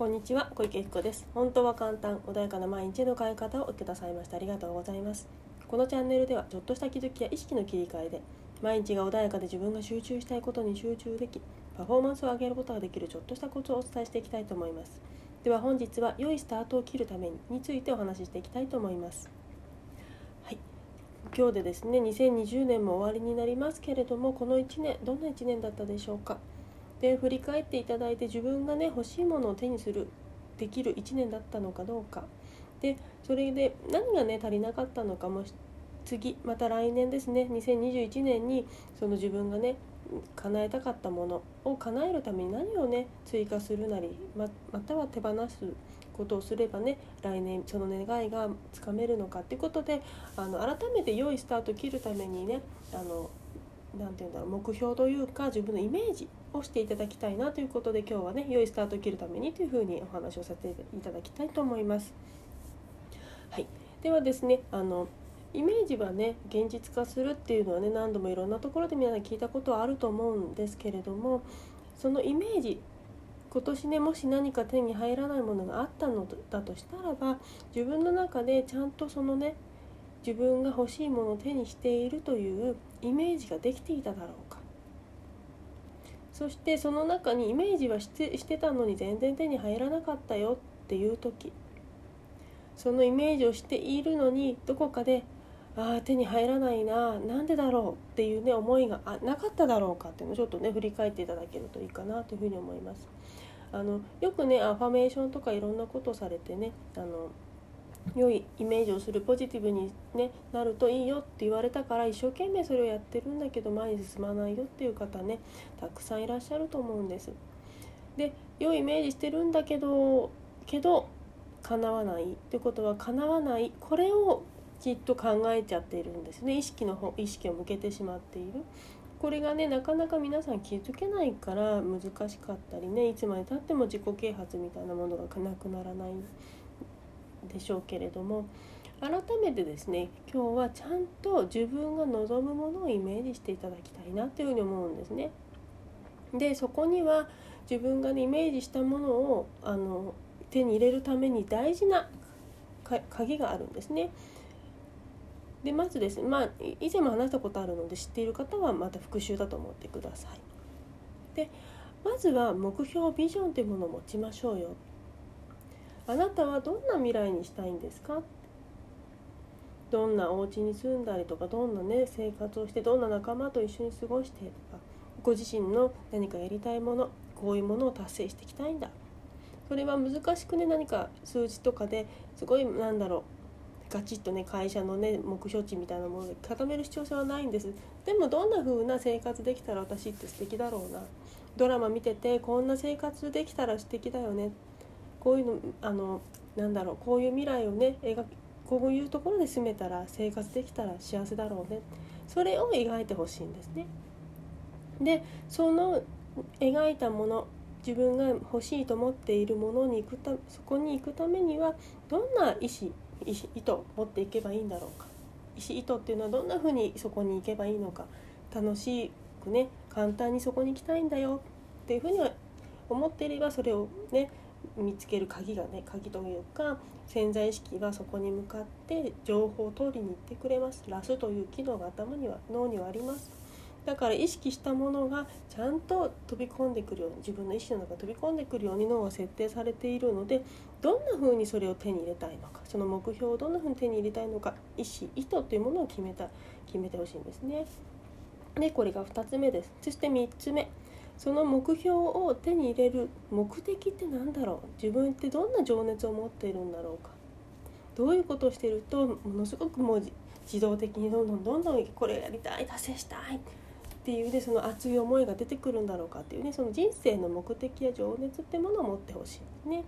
こんにちは小池彦です。本当は簡単穏やかな毎日の変え方をくださいましたありがとうございます。このチャンネルではちょっとした気づきや意識の切り替えで毎日が穏やかで自分が集中したいことに集中できパフォーマンスを上げることができるちょっとしたコツをお伝えしていきたいと思います。では本日は良いスタートを切るためにについてお話ししていきたいと思います。はい。今日でですね2020年も終わりになりますけれどもこの1年どんな1年だったでしょうか？で振り返っていただいて自分がね欲しいものを手にするできる1年だったのかどうか。でそれで何がね足りなかったのかも次また来年ですね2021年にその自分がね叶えたかったものを叶えるために何をね追加するなりままたは手放すことをすればね来年その願いがつかめるのかっていうことであの改めて良いスタートを切るためにねあのなて言うんだろう目標というか自分のイメージをしていただきたいなということで今日はね良いスタートを切るためにというふうにお話をさせていただきたいと思います。はい、ではですねあのイメージはね現実化するっていうのはね何度もいろんなところで皆さん聞いたことはあると思うんですけれどもそのイメージ今年ねもし何か手に入らないものがあったのだとしたらば自分の中でちゃんとそのね自分が欲しいものを手にしているというイメージができていただろうそしてその中にイメージはしてしてたのに全然手に入らなかったよっていう時そのイメージをしているのにどこかでああ手に入らないななんでだろうっていうね思いがあなかっただろうかっていうのをちょっとね振り返っていただけるといいかなというふうに思います。あのよくねアファメーションとかいろんなことされてねあの良いイメージをするポジティブに、ね、なるといいよって言われたから一生懸命それをやってるんだけど前に進まないよっていう方ねたくさんいらっしゃると思うんです。で良いイメージしてるんだけどけど叶わないってことは叶わないこれをきっと考えちゃっているんですね意識の方意識を向けてしまっている。これがねなかなか皆さん気づけないから難しかったりねいつまでたっても自己啓発みたいなものがなくならないでしょうけれども改めてですね今日はちゃんと自分が望むものをイメージしていただきたいなというふうに思うんですね。でそこには自分が、ね、イメージしたものをあの手に入れるために大事な鍵があるんですね。でまずですねまあ以前も話したことあるので知っている方はまた復習だと思ってください。でまずは目標ビジョンというものを持ちましょうよあなたはどんな未来にしたいんですかどんなお家に住んだりとかどんなね生活をしてどんな仲間と一緒に過ごしてとかご自身の何かやりたいものこういうものを達成していきたいんだそれは難しくね何か数字とかですごいなんだろうガチッとね会社のね目標値みたいなもので固める必要性はないんです。でもどんな風な生活できたら私って素敵だろうな。ドラマ見ててこんな生活できたら素敵だよね。こういうのあのなんだろうこういう未来をね描こういうところで住めたら生活できたら幸せだろうね。それを描いてほしいんですね。でその描いたもの自分が欲しいと思っているものに行くたそこに行くためにはどんな意思意思意図を持っていけばいいんだろうか。意思意図っていうのはどんなふうにそこに行けばいいのか。楽しくね簡単にそこに行きたいんだよっていうふうには思っていればそれをね見つける鍵がね鍵というか潜在意識がそこに向かって情報を取りに行ってくれます。ラスという機能が頭には脳にはあります。だから意識したものがちゃんと飛び込んでくるように自分の意識の中に飛び込んでくるように脳が設定されているのでどんな風にそれを手に入れたいのかその目標をどんな風に手に入れたいのか意思意図というものを決めた決めてほしいんですね。でこれが2つ目です。そして3つ目。その目標を手に入れる目的って何だろう？自分ってどんな情熱を持っているんだろうか？どういうことをしてるとものすごくもう自動的にどんどんどんどんこれやりたい達成したいっていうねその熱い思いが出てくるんだろうかっていうねその人生の目的や情熱ってものを持ってほしいですね。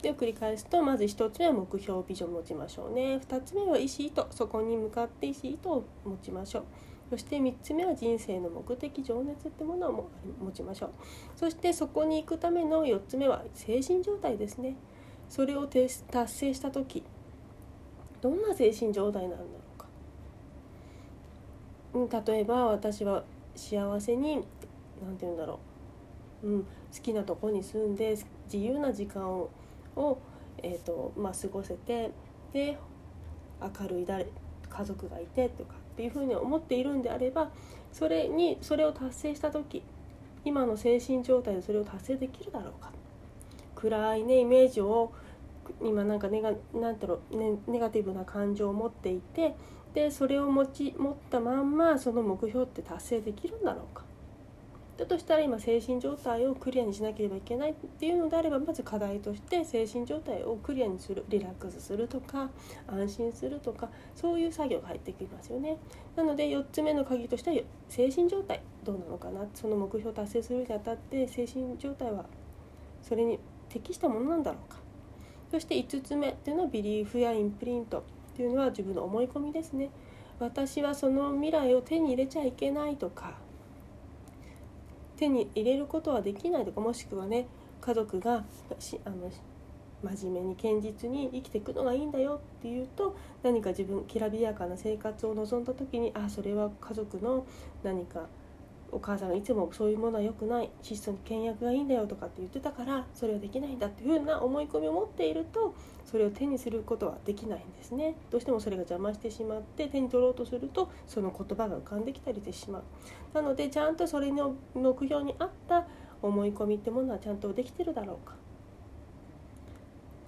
で繰り返すとまず1つ目は目標ビジョンを持ちましょうね。2つ目は意思意図。そこに向かって意思意図を持ちましょう。そして3つ目は人生の目的情熱ってものを持ちましょう。そしてそこに行くための4つ目は精神状態ですね。それを達成した時どんな精神状態なんだろうか。例えば私は幸せに何て言うんだろう、うん、好きなとこに住んで自由な時間を、えーとまあ、過ごせてで明るい誰家族がいてとかっていうふうに思っているんであればそれにそれを達成した時今の精神状態でそれを達成できるだろうか。暗いねイメージを今なんかネガなんだろう、ね、ネガティブな感情を持っていてでそれを持ち持ったまんまその目標って達成できるんだろうか。だとしたら今精神状態をクリアにしなければいけないっていうのであればまず課題として精神状態をクリアにするリラックスするとか安心するとかそういう作業が入ってきますよね。なので4つ目の鍵としては精神状態どうなのかな。その目標を達成するにあたって精神状態はそれに適したものなんだろうか。そして5つ目っていうのはビリーフやインプリントっていうのは自分の思い込みですね。私はその未来を手に入れちゃいけないとか手に入れることはできないとかもしくはね家族がしあの真面目に堅実に生きていくのがいいんだよっていうと何か自分きらびやかな生活を望んだ時にあそれは家族の何かお母さんがいつもそういうものは良くない質素に倹約がいいんだよとかって言ってたからそれはできないんだっていうふうな思い込みを持っているとそれを手にすることはできないんですね。どうしてもそれが邪魔してしまって手に取ろうとするとその言葉が浮かんできたりしてしまう。なのでちゃんとそれの目標に合った思い込みってものはちゃんとできてるだろうか。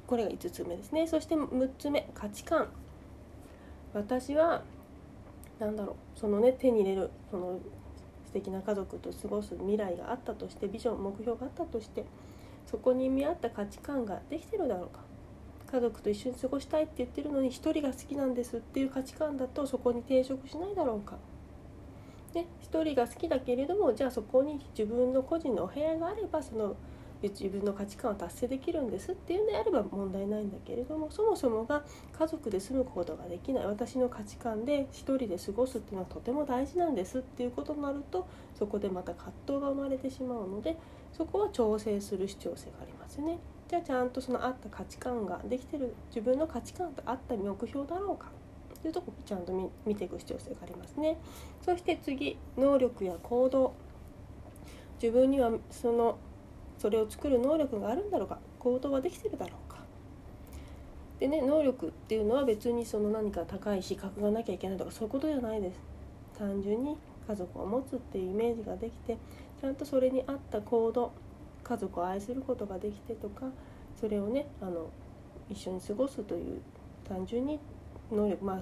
これが5つ目ですね。そして6つ目価値観。私は何だろう。そのね手に入れるその素敵な家族と過ごす未来があったとしてビジョン目標があったとしてそこに見合った価値観ができてるだろうか家族と一緒に過ごしたいって言ってるのに1人が好きなんですっていう価値観だとそこに抵触しないだろうか。で1人が好きだけれどもじゃあそこに自分の個人のお部屋があればその自分の価値観を達成できるんですっていうんであれば問題ないんだけれどもそもそもが家族で住むことができない私の価値観で一人で過ごすっていうのはとても大事なんですっていうことになるとそこでまた葛藤が生まれてしまうのでそこは調整する必要性がありますね。じゃあちゃんとその合った価値観ができてる自分の価値観と合った目標だろうかというとこちゃんと見ていく必要性がありますね。そして次能力や行動自分にはそのそれを作る能力があるんだろうか行動はできてるだろうか。でね能力っていうのは別にその何か高い資格がなきゃいけないとかそういうことじゃないです。単純に家族を持つっていうイメージができてちゃんとそれに合った行動家族を愛することができてとかそれをねあの一緒に過ごすという単純に能力まあ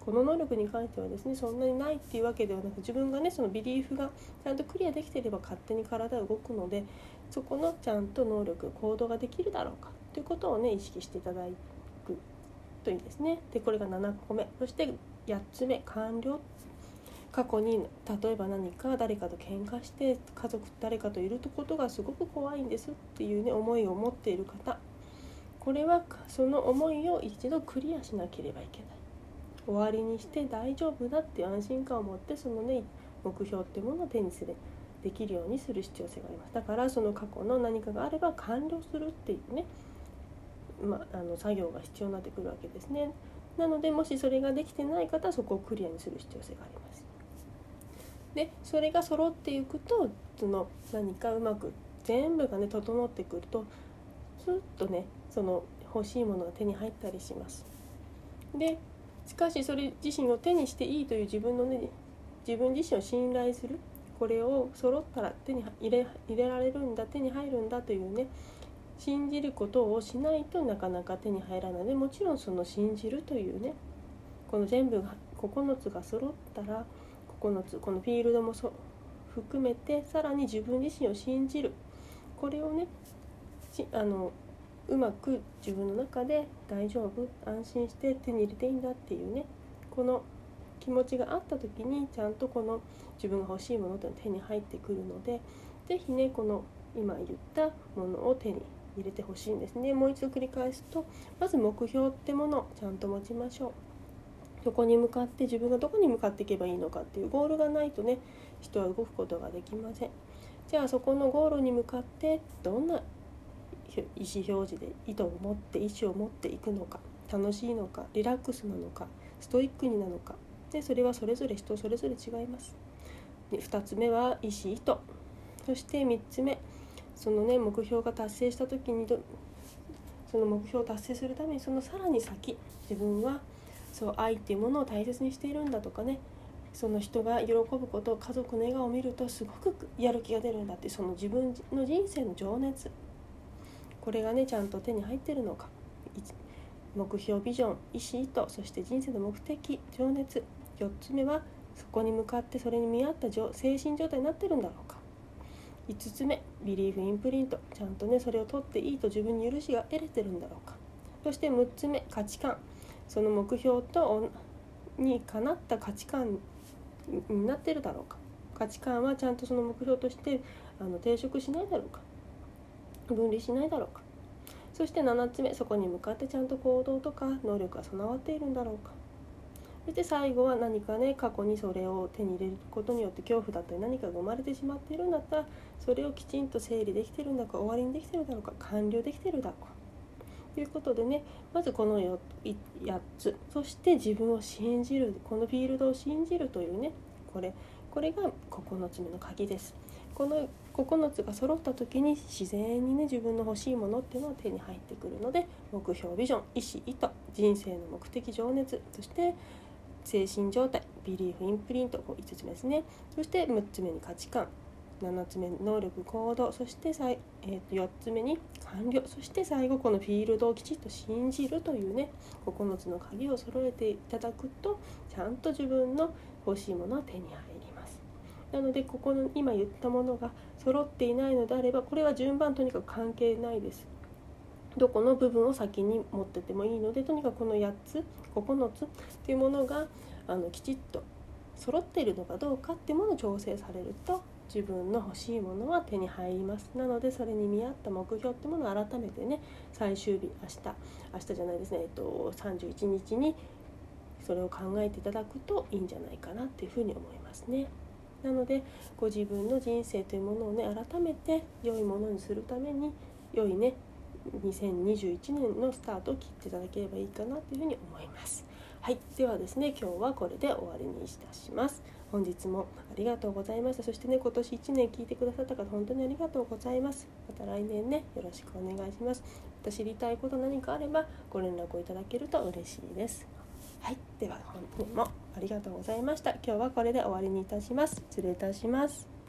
この能力に関してはですねそんなにないっていうわけではなく自分がねそのビリーフがちゃんとクリアできていれば勝手に体動くのでそこのちゃんと能力行動ができるだろうかということをね意識していただくといいですね。でこれが7個目。そして8つ目。完了。過去に例えば何か誰かと喧嘩して家族誰かといることがすごく怖いんですっていうね思いを持っている方。これはその思いを一度クリアしなければいけない。終わりにして大丈夫だっていう安心感を持ってそのね目標っていうものを手にするできるようにする必要性があります。だからその過去の何かがあれば完了するっていうね、まあ、あの作業が必要になってくるわけですね。なのでもしそれができてない方はそこをクリアにする必要性があります。でそれが揃っていくとその何かうまく全部がね整ってくるとスッとねその欲しいものが手に入ったりします。でしかしそれ自身を手にしていいという自分のね自分自身を信頼するこれを揃ったら手に入れ入れられるんだ手に入るんだというね信じることをしないとなかなか手に入らない。でもちろんその信じるというねこの全部が9つが揃ったら9つこのフィールドもそ含めてさらに自分自身を信じる。これをねあのうまく自分の中で大丈夫安心して手に入れていいんだっていうね。この気持ちがあった時にちゃんとこの自分が欲しいものというのは手に入ってくるので是非ねこの今言ったものを手に入れてほしいんですね。もう一度繰り返すとまず目標ってものをちゃんと持ちましょう。そこに向かって自分がどこに向かっていけばいいのかっていうゴールがないとね人は動くことができません。じゃあそこのゴールに向かってどんな意思表示で意図を持って意思を持っていくのか楽しいのかリラックスなのかストイックになのか。でそれはそれぞれ人それぞれ違います。2つ目は意思意図。そして3つ目。そのね目標が達成した時にその目標を達成するためにそのさらに先自分はそう愛っていうものを大切にしているんだとかね。その人が喜ぶこと家族の笑顔を見るとすごくやる気が出るんだって。その自分の人生の情熱。これがねちゃんと手に入ってるのか。目標ビジョン意思意図そして人生の目的情熱。4つ目はそこに向かってそれに見合った精神状態になってるんだろうか。5つ目ビリーフインプリント。ちゃんとねそれを取っていいと自分に許しが得れてるんだろうか。そして6つ目価値観。その目標とにかなった価値観になってるだろうか。価値観はちゃんとその目標としてあの抵触しないだろうか。分離しないだろうか。そして7つ目そこに向かってちゃんと行動とか能力が備わっているんだろうか。そして最後は何かね過去にそれを手に入れることによって恐怖だったり何かが生まれてしまっているんだったらそれをきちんと整理できてるんだか終わりにできてるだろうか完了できてるだろうか。ということでねまずこの 8, 8つそして自分を信じるこのフィールドを信じるというねこれ。これが9つ目の鍵です。この9つが揃った時に自然にね自分の欲しいものっていうのは手に入ってくるので目標ビジョン意思意図人生の目的情熱そして精神状態ビリーフインプリント5つ目ですね。そして6つ目に価値観7つ目能力行動そしてさ、えー、と4つ目に完了そして最後このフィールドをきちっと信じるというね9つの鍵を揃えていただくとちゃんと自分の欲しいものは手に入ります。なのでここの今言ったものが揃っていないのであればこれは順番とにかく関係ないですどこの部分を先に持っててもいいのでとにかくこの8つ9つっていうものがあのきちっと揃っているのかどうかっていうものを調整されると自分の欲しいものは手に入りますなのでそれに見合った目標ってものを改めてね最終日明日明日じゃないですね、えっと、31日にそれを考えていただくといいんじゃないかなっていうふうに思いますね。なのでご自分の人生というものをね改めて良いものにするために良いね2021年のスタートを切っていただければいいかなというふうに思います。はい、ではですね今日はこれで終わりにいたします。本日もありがとうございました。そしてね今年1年聞いてくださった方本当にありがとうございます。また来年ねよろしくお願いします。また知りたいこと何かあればご連絡をいただけると嬉しいです。では本日もありがとうございました。今日はこれで終わりにいたします。失礼いたします。